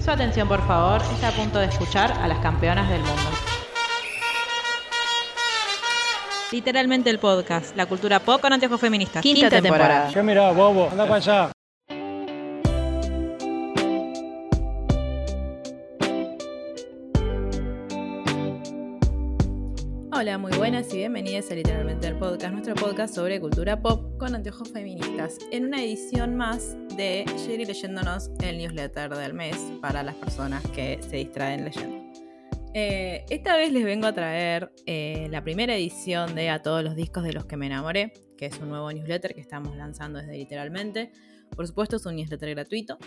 Su atención, por favor, está a punto de escuchar a las campeonas del mundo. Literalmente el podcast, la cultura pop con anteojos feministas. Quinta, temporada. ¿Qué mirá, bobo? Anda para allá. Hola, muy buenas y bienvenidas a Literalmente el Podcast, nuestro podcast sobre cultura pop con anteojos feministas, en una edición más de Sherry leyéndonos el newsletter del mes para las personas que se distraen leyendo. Eh, esta vez les vengo a traer eh, la primera edición de A todos los discos de los que me enamoré, que es un nuevo newsletter que estamos lanzando desde Literalmente. Por supuesto es un newsletter gratuito,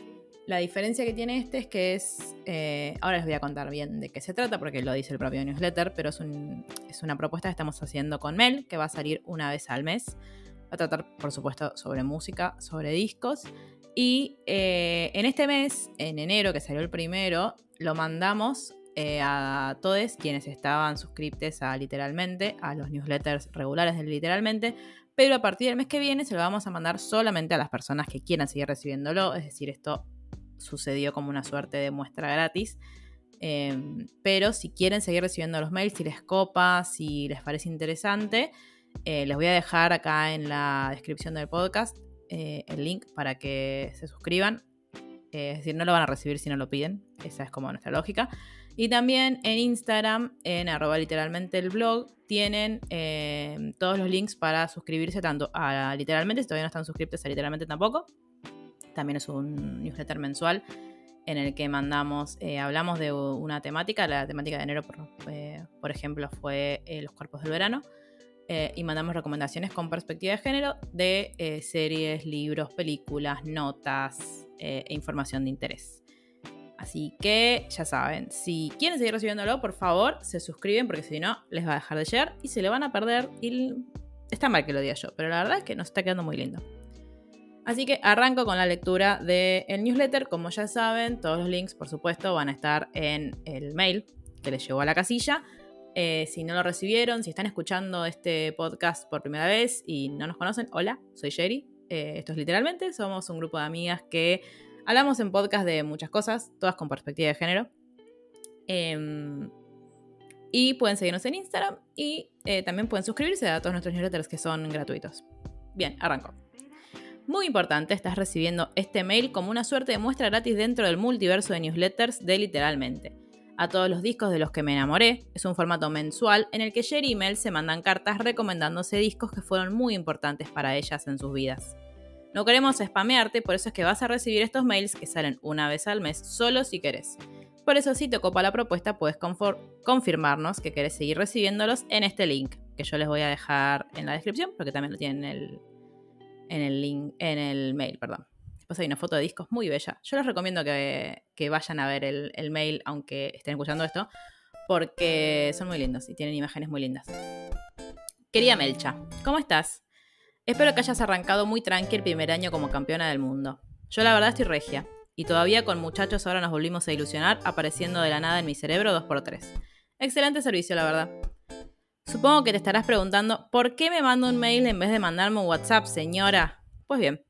la diferencia que tiene este es que es. Eh, ahora les voy a contar bien de qué se trata, porque lo dice el propio newsletter, pero es, una propuesta que estamos haciendo con Mel, que va a salir una vez al mes. Va a tratar, por supuesto, sobre música, sobre discos. Y eh, en este mes, en enero, que salió el primero, lo mandamos eh, a todos quienes estaban suscriptos a literalmente, a los newsletters regulares de literalmente. Pero a partir del mes que viene se lo vamos a mandar solamente a las personas que quieran seguir recibiéndolo. Es decir, esto sucedió como una suerte de muestra gratis. Em, pero si quieren seguir recibiendo los mails, si les copa, si les parece interesante, eh, les voy a dejar acá en la descripción del podcast eh, el link para que se suscriban. Eh, es decir, no lo van a recibir si no lo piden. Esa es como nuestra lógica. Y también en Instagram, en arroba literalmente el blog, tienen em, todos los links para suscribirse tanto a literalmente, si todavía no están suscritos a literalmente tampoco, también es un newsletter mensual en el que mandamos, eh, hablamos de una temática, la temática de enero, por, eh, ejemplo, fue eh, los cuerpos del verano, y mandamos recomendaciones con perspectiva de género de series, libros, películas, notas e información de interés. Así que ya saben, si quieren seguir recibiéndolo, por favor, se suscriben porque si no, les va a dejar de llegar y se le van a perder. Y está mal que lo diga yo, pero la verdad es que nos está quedando muy lindo. Así que arranco con la lectura del newsletter. Como ya saben, todos los links, por supuesto, van a estar en el mail que les llegó a la casilla. Eh, si no lo recibieron, si están escuchando este podcast por primera vez y no nos conocen, hola, soy Sherry. Eh, esto es literalmente, somos un grupo de amigas que hablamos en podcast de muchas cosas, todas con perspectiva de género. Em, y pueden seguirnos en Instagram y eh, también pueden suscribirse a todos nuestros newsletters que son gratuitos. Bien, arranco. Muy importante, estás recibiendo este mail como una suerte de muestra gratis dentro del multiverso de newsletters de literalmente. A todos los discos de los que me enamoré, es un formato mensual en el que Jerry y Mel se mandan cartas recomendándose discos que fueron muy importantes para ellas en sus vidas. No queremos spamearte, por eso es que vas a recibir estos mails que salen una vez al mes, solo si querés. Por eso si te copa la propuesta, puedes confirmarnos que querés seguir recibiéndolos en este link, que yo les voy a dejar en la descripción, porque también lo tienen en el, en el link, en el mail, perdón. Después hay una foto de discos muy bella. Yo les recomiendo que, vayan a ver el, mail, aunque estén escuchando esto, porque son muy lindos y tienen imágenes muy lindas. Querida Melcha, ¿cómo estás? Espero que hayas arrancado muy tranqui el primer año como campeona del mundo. Yo la verdad estoy regia, y todavía con muchachos ahora nos volvimos a ilusionar apareciendo de la nada en mi cerebro 2x3. Excelente servicio, la verdad. Supongo que te estarás preguntando, ¿por qué me mando un mail en vez de mandarme un WhatsApp, señora? Pues bien,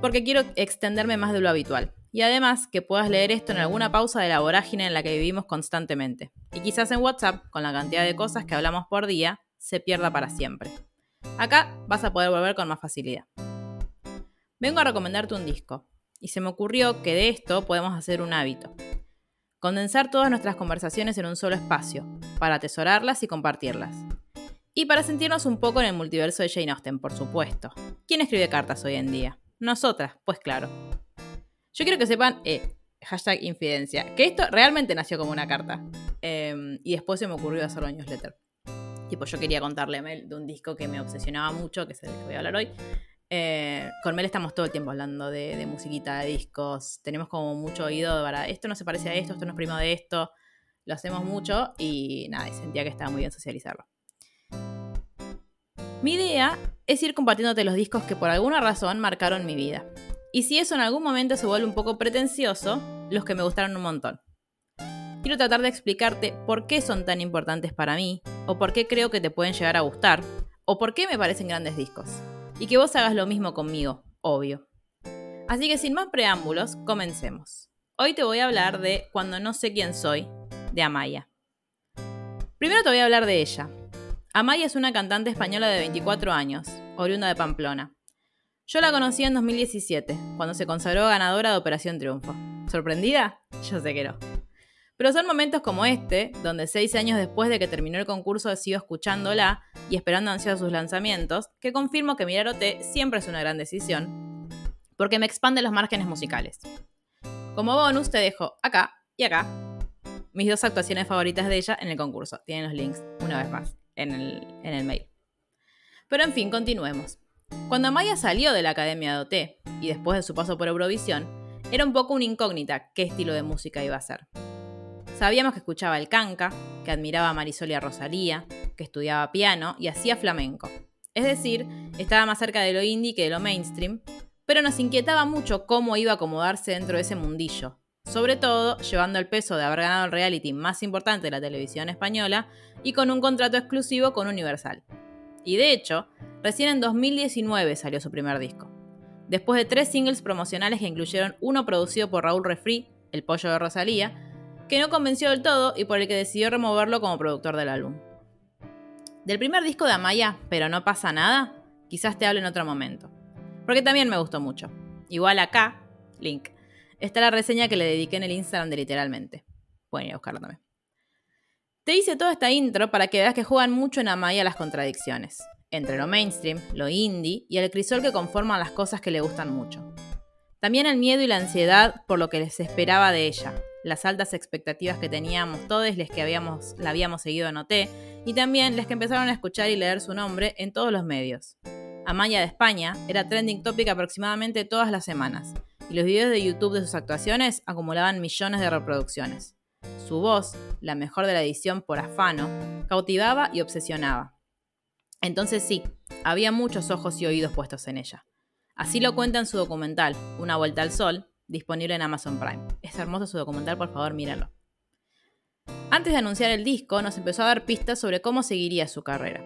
porque quiero extenderme más de lo habitual. Y además que puedas leer esto en alguna pausa de la vorágine en la que vivimos constantemente. Y quizás en WhatsApp, con la cantidad de cosas que hablamos por día, se pierda para siempre. Acá vas a poder volver con más facilidad. Vengo a recomendarte un disco, y se me ocurrió que de esto podemos hacer un hábito. Condensar todas nuestras conversaciones en un solo espacio, para atesorarlas y compartirlas. Y para sentirnos un poco en el multiverso de Jane Austen, por supuesto. ¿Quién escribe cartas hoy en día? Nosotras, pues claro. Yo quiero que sepan, eh, hashtag infidencia, que esto realmente nació como una carta. Em, y después se me ocurrió hacerlo en newsletter. Tipo, yo quería contarle a Mel de un disco que me obsesionaba mucho, que es el que voy a hablar hoy, eh, con Mel estamos todo el tiempo hablando de, musiquita, de discos. Tenemos como mucho oído para esto no se parece a esto, esto no es primo de esto. Lo hacemos mucho y nada, y sentía que estaba muy bien socializarlo. Mi idea es ir compartiéndote los discos que por alguna razón marcaron mi vida. Y si eso en algún momento se vuelve un poco pretencioso, los que me gustaron un montón. Quiero tratar de explicarte por qué son tan importantes para mí, o por qué creo que te pueden llegar a gustar, o por qué me parecen grandes discos y que vos hagas lo mismo conmigo, obvio. Así que sin más preámbulos, comencemos. Hoy te voy a hablar de Cuando no sé quién soy, de Amaya. Primero te voy a hablar de ella. Amaya es una cantante española de 24 años, oriunda de Pamplona. Yo la conocí en 2017, cuando se consagró ganadora de Operación Triunfo. ¿Sorprendida? Yo sé que no. Pero son momentos como este, donde seis años después de que terminó el concurso sigo escuchándola y esperando ansiosa sus lanzamientos, que confirmo que mirar OT siempre es una gran decisión, porque me expande los márgenes musicales. Como bonus te dejo acá y acá mis dos actuaciones favoritas de ella en el concurso. Tienen los links una vez más en el, mail. Pero en fin, continuemos. Cuando Amaya salió de la Academia de OT y después de su paso por Eurovisión, era un poco una incógnita qué estilo de música iba a hacer. Sabíamos que escuchaba el canca, que admiraba a Marisol y a Rosalía, que estudiaba piano y hacía flamenco. Es decir, estaba más cerca de lo indie que de lo mainstream, pero nos inquietaba mucho cómo iba a acomodarse dentro de ese mundillo, sobre todo llevando el peso de haber ganado el reality más importante de la televisión española y con un contrato exclusivo con Universal. Y de hecho, recién en 2019 salió su primer disco. Después de tres singles promocionales que incluyeron uno producido por Raúl Refri, El Pollo de Rosalía, que no convenció del todo y por el que decidió removerlo como productor del álbum. Del primer disco de Amaya, pero no pasa nada, quizás te hable en otro momento porque también me gustó mucho. Igual acá, link, está la reseña que le dediqué en el Instagram de literalmente. Pueden ir a buscarla también. Te hice toda esta intro para que veas que juegan mucho en Amaya las contradicciones, entre lo mainstream, lo indie y el crisol que conforman las cosas que le gustan mucho. También el miedo y la ansiedad por lo que les esperaba de ella, las altas expectativas que teníamos todos los que habíamos, la habíamos seguido en OT, y también los que empezaron a escuchar y leer su nombre en todos los medios. Amaya de España era trending topic aproximadamente todas las semanas, y los videos de YouTube de sus actuaciones acumulaban millones de reproducciones. Su voz, la mejor de la edición por afano, cautivaba y obsesionaba. Entonces sí, había muchos ojos y oídos puestos en ella. Así lo cuenta en su documental, Una Vuelta al Sol, disponible en Amazon Prime. Es hermoso su documental, por favor, míralo. Antes de anunciar el disco, nos empezó a dar pistas sobre cómo seguiría su carrera.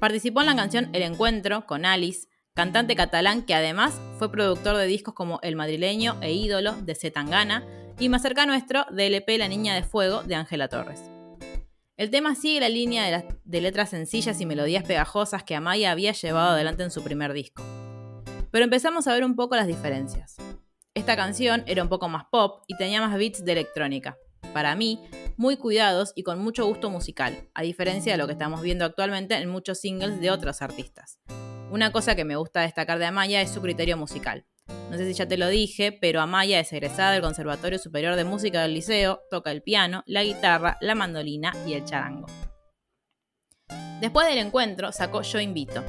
Participó en la canción El Encuentro con Alice, cantante catalán que además fue productor de discos como El Madrileño e Ídolo de Zetangana y más cerca nuestro de LP La Niña de Fuego de Ángela Torres. El tema sigue la línea de, de, letras sencillas y melodías pegajosas que Amaya había llevado adelante en su primer disco. Pero empezamos a ver un poco las diferencias. Esta canción era un poco más pop y tenía más beats de electrónica. Para mí, muy cuidados y con mucho gusto musical, a diferencia de lo que estamos viendo actualmente en muchos singles de otros artistas. Una cosa que me gusta destacar de Amaya es su criterio musical. No sé si ya te lo dije, pero Amaya es egresada del Conservatorio Superior de Música del Liceo, toca el piano, la guitarra, la mandolina y el charango. Después del encuentro sacó Yo Invito,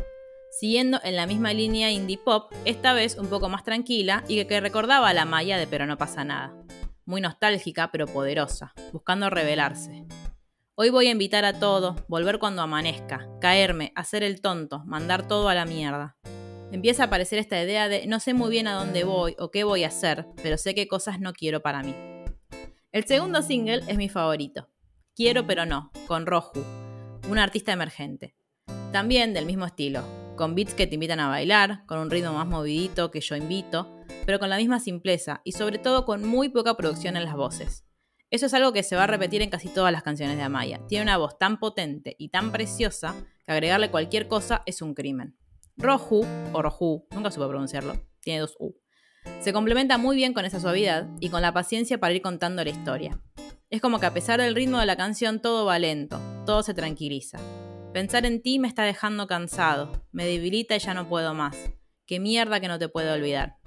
siguiendo en la misma línea indie pop, esta vez un poco más tranquila y que recordaba a la Maya de Pero no pasa nada muy nostálgica pero poderosa, buscando revelarse. Hoy voy a invitar a todo, volver cuando amanezca, caerme, hacer el tonto, mandar todo a la mierda. Empieza a aparecer esta idea de no sé muy bien a dónde voy o qué voy a hacer, pero sé qué cosas no quiero para mí. El segundo single es mi favorito, Quiero pero no, con Roju, un artista emergente. También del mismo estilo, con beats que te invitan a bailar, con un ritmo más movidito que yo invito, pero con la misma simpleza y sobre todo con muy poca producción en las voces. Eso es algo que se va a repetir en casi todas las canciones de Amaya. Tiene una voz tan potente y tan preciosa que agregarle cualquier cosa es un crimen. Roju, o Roju, nunca supe pronunciarlo, tiene dos U. Se complementa muy bien con esa suavidad y con la paciencia para ir contando la historia. Es como que a pesar del ritmo de la canción todo va lento, todo se tranquiliza. Pensar en ti me está dejando cansado, me debilita y ya no puedo más. Qué mierda que no te puedo olvidar.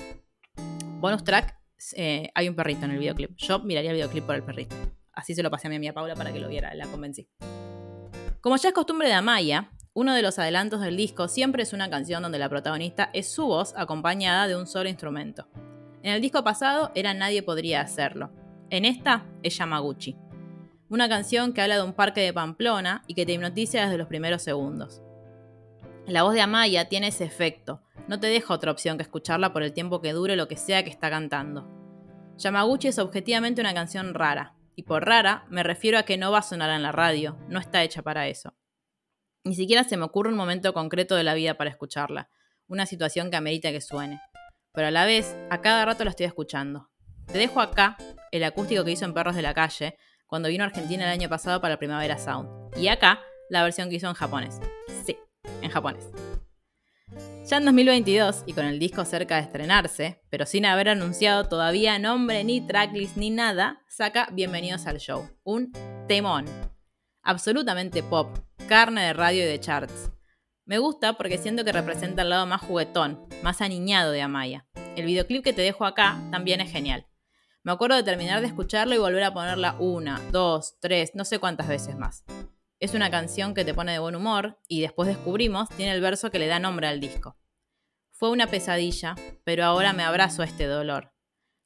Bonus track, eh, hay un perrito en el videoclip. Yo miraría el videoclip por el perrito. Así se lo pasé a mi amiga Paula para que lo viera, la convencí. Como ya es costumbre de Amaya, uno de los adelantos del disco siempre es una canción donde la protagonista es su voz acompañada de un solo instrumento. En el disco pasado era Nadie podría hacerlo. En esta es Yamaguchi. Una canción que habla de un parque de Pamplona y que te hipnotiza desde los primeros segundos. La voz de Amaya tiene ese efecto, no te deja otra opción que escucharla por el tiempo que dure lo que sea que está cantando. Yamaguchi es objetivamente una canción rara, y por rara me refiero a que no va a sonar en la radio, no está hecha para eso. Ni siquiera se me ocurre un momento concreto de la vida para escucharla, una situación que amerita que suene. Pero a la vez, a cada rato la estoy escuchando. Te dejo acá el acústico que hizo en Perros de la Calle cuando vino a Argentina el año pasado para Primavera Sound. Y acá la versión que hizo en japonés. Sí, en japonés. Ya en 2022, y con el disco cerca de estrenarse, pero sin haber anunciado todavía nombre, ni tracklist, ni nada, saca Bienvenidos al Show, un temón. Absolutamente pop, carne de radio y de charts. Me gusta porque siento que representa el lado más juguetón, más aniñado de Amaya. El videoclip que te dejo acá también es genial. Me acuerdo de terminar de escucharlo y volver a ponerla una, dos, tres, no sé cuántas veces más. Es una canción que te pone de buen humor y después descubrimos tiene el verso que le da nombre al disco. Fue una pesadilla, pero ahora me abrazo a este dolor,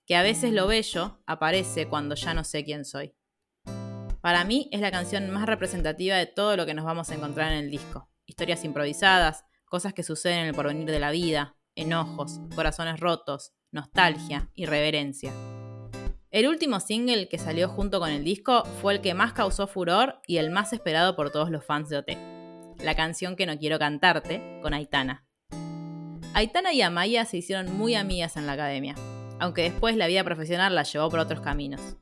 que a veces lo bello aparece cuando ya no sé quién soy. Para mí es la canción más representativa de todo lo que nos vamos a encontrar en el disco. Historias improvisadas, cosas que suceden en el porvenir de la vida, enojos, corazones rotos, nostalgia, irreverencia. El último single que salió junto con el disco fue el que más causó furor y el más esperado por todos los fans de OT. La canción que no quiero cantarte, con Aitana. Aitana y Amaya se hicieron muy amigas en la academia, aunque después la vida profesional la llevó por otros caminos.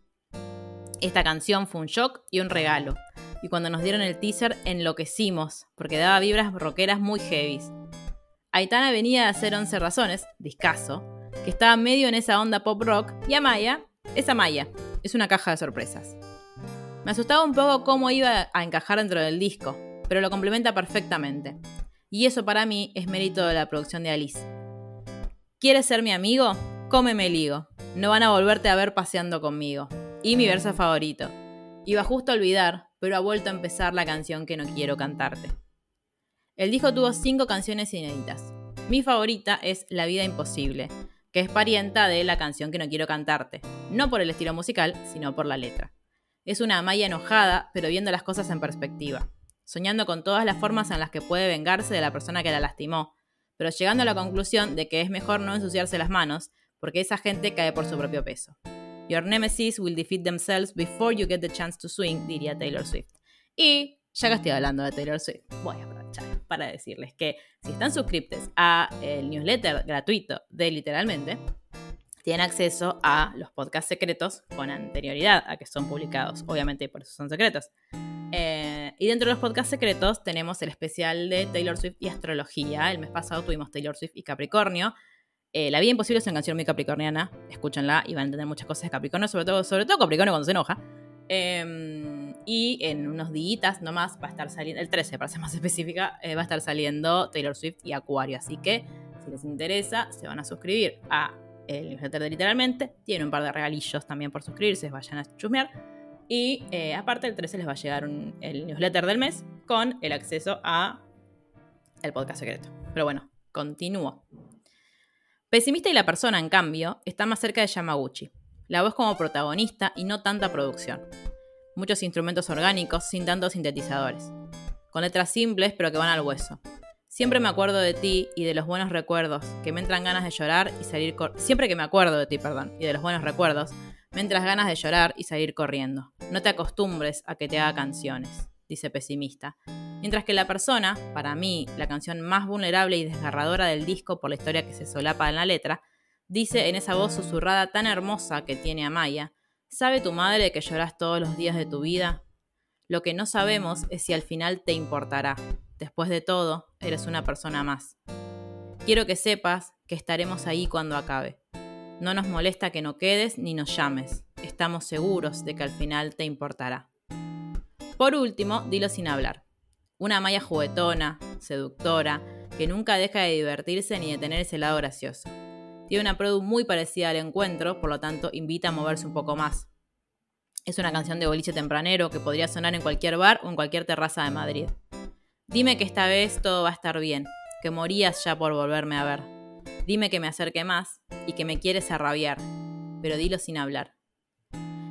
Esta canción fue un shock y un regalo, y cuando nos dieron el teaser enloquecimos, porque daba vibras rockeras muy heavies. Aitana venía de hacer 11 razones, discaso, que estaba medio en esa onda pop rock, y Amaya es Amaya, es una caja de sorpresas. Me asustaba un poco cómo iba a encajar dentro del disco, pero lo complementa perfectamente. Y eso para mí es mérito de la producción de Alice. ¿Quieres ser mi amigo? Cómeme el higo. No van a volverte a ver paseando conmigo. Y mi verso favorito. Iba justo a olvidar, pero ha vuelto a empezar la canción que no quiero cantarte. El disco tuvo cinco canciones inéditas. Mi favorita es La vida imposible, que es parienta de la canción que no quiero cantarte, no por el estilo musical, sino por la letra. Es una Maya enojada, pero viendo las cosas en perspectiva, soñando con todas las formas en las que puede vengarse de la persona que la lastimó, pero llegando a la conclusión de que es mejor no ensuciarse las manos, porque esa gente cae por su propio peso. Your nemesis will defeat themselves before you get the chance to swing, diría Taylor Swift. Y ya que estoy hablando de Taylor Swift, voy a aprovechar para decirles que si están suscriptos a el newsletter gratuito de Literalmente, tienen acceso a los podcasts secretos con anterioridad a que son publicados. Obviamente por eso son secretos. Eh, y dentro de los podcasts secretos tenemos el especial de Taylor Swift y astrología. El mes pasado tuvimos Taylor Swift y Capricornio. Eh, la vida imposible es una canción muy capricorniana. Escúchenla y van a entender muchas cosas de Capricornio, sobre todo, sobre todo Capricornio cuando se enoja. Em, y en unos días nomás va a estar saliendo, el 13 para ser más específica, eh, va a estar saliendo Taylor Swift y Acuario. Así que si les interesa, se van a suscribir a el newsletter de Literalmente. Tiene un par de regalillos también por suscribirse, vayan a chusmear. Y eh, aparte el 13 les va a llegar el newsletter del mes con el acceso a el podcast secreto. Pero bueno, continúo. Pesimista y la persona, en cambio, está más cerca de Yamaguchi la voz como protagonista y no tanta producción. Muchos instrumentos orgánicos sin tantos sintetizadores. Con letras simples pero que van al hueso. Siempre me acuerdo de ti y de los buenos recuerdos, que me entran ganas de llorar y salir Siempre que me acuerdo de ti, perdón, y de los buenos recuerdos, me entras ganas de llorar y salir corriendo. No te acostumbres a que te haga canciones, dice pesimista. Mientras que la persona, para mí, la canción más vulnerable y desgarradora del disco por la historia que se solapa en la letra, Dice en esa voz susurrada tan hermosa que tiene Amaya, ¿sabe tu madre que lloras todos los días de tu vida? Lo que no sabemos es si al final te importará. Después de todo, eres una persona más. Quiero que sepas que estaremos ahí cuando acabe. No nos molesta que no quedes ni nos llames. Estamos seguros de que al final te importará. Por último, dilo sin hablar. Una Amaya juguetona, seductora, que nunca deja de divertirse ni de tener ese lado gracioso. Tiene una produ muy parecida al encuentro, por lo tanto invita a moverse un poco más. Es una canción de boliche tempranero que podría sonar en cualquier bar o en cualquier terraza de Madrid. Dime que esta vez todo va a estar bien, que morías ya por volverme a ver. Dime que me acerque más y que me quieres arrabiar, pero dilo sin hablar.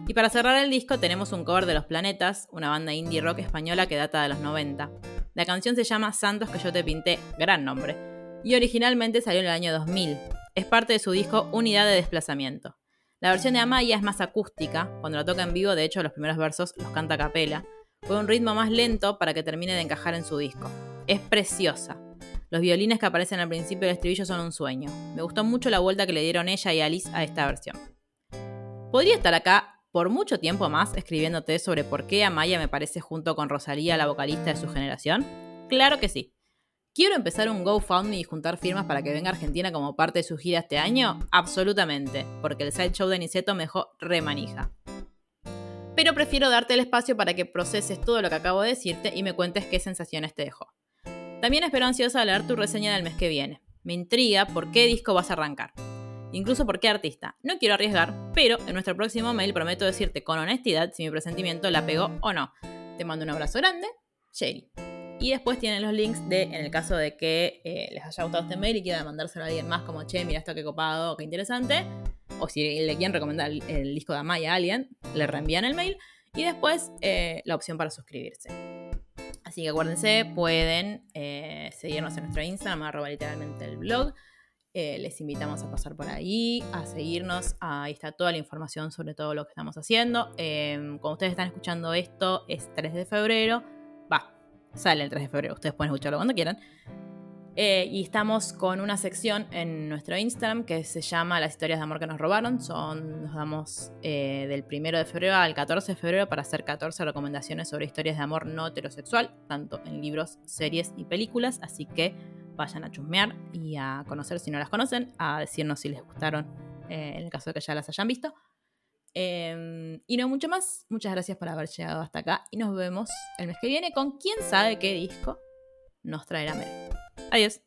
Y para cerrar el disco tenemos un cover de Los Planetas, una banda indie rock española que data de los 90. La canción se llama Santos que yo te pinté, gran nombre, y originalmente salió en el año 2000, es parte de su disco Unidad de Desplazamiento. La versión de Amaya es más acústica, cuando la toca en vivo, de hecho los primeros versos los canta a capela, con un ritmo más lento para que termine de encajar en su disco. Es preciosa. Los violines que aparecen al principio del estribillo son un sueño. Me gustó mucho la vuelta que le dieron ella y Alice a esta versión. Podría estar acá por mucho tiempo más escribiéndote sobre por qué Amaya me parece junto con Rosalía la vocalista de su generación. Claro que sí. ¿Quiero empezar un GoFundMe y juntar firmas para que venga Argentina como parte de su gira este año? Absolutamente, porque el sideshow de Niceto me dejó remanija. Pero prefiero darte el espacio para que proceses todo lo que acabo de decirte y me cuentes qué sensaciones te dejó. También espero ansiosa leer tu reseña del mes que viene. Me intriga por qué disco vas a arrancar. Incluso por qué artista. No quiero arriesgar, pero en nuestro próximo mail prometo decirte con honestidad si mi presentimiento la pegó o no. Te mando un abrazo grande, Sherry. Y después tienen los links de, en el caso de que eh, les haya gustado este mail y quieran mandárselo a alguien más, como che, mira esto qué copado, qué interesante. O si le quieren recomendar el, disco de Amaya a alguien, le reenvían el mail. Y después eh, la opción para suscribirse. Así que acuérdense, pueden eh, seguirnos en nuestro Instagram, arroba literalmente el blog. les invitamos a pasar por ahí, a seguirnos. Ahí está toda la información sobre todo lo que estamos haciendo. como ustedes están escuchando esto, es 3 de febrero. Va, Sale el 3 de febrero, ustedes pueden escucharlo cuando quieran. Eh, y estamos con una sección en nuestro Instagram que se llama Las historias de amor que nos robaron. Son, nos damos eh, del 1 de febrero al 14 de febrero para hacer 14 recomendaciones sobre historias de amor no heterosexual, tanto en libros, series y películas. Así que vayan a chusmear y a conocer si no las conocen, a decirnos si les gustaron eh, en el caso de que ya las hayan visto. Em, y no mucho más. Muchas gracias por haber llegado hasta acá y nos vemos el mes que viene con quién sabe qué disco nos traerá Mel. Adiós.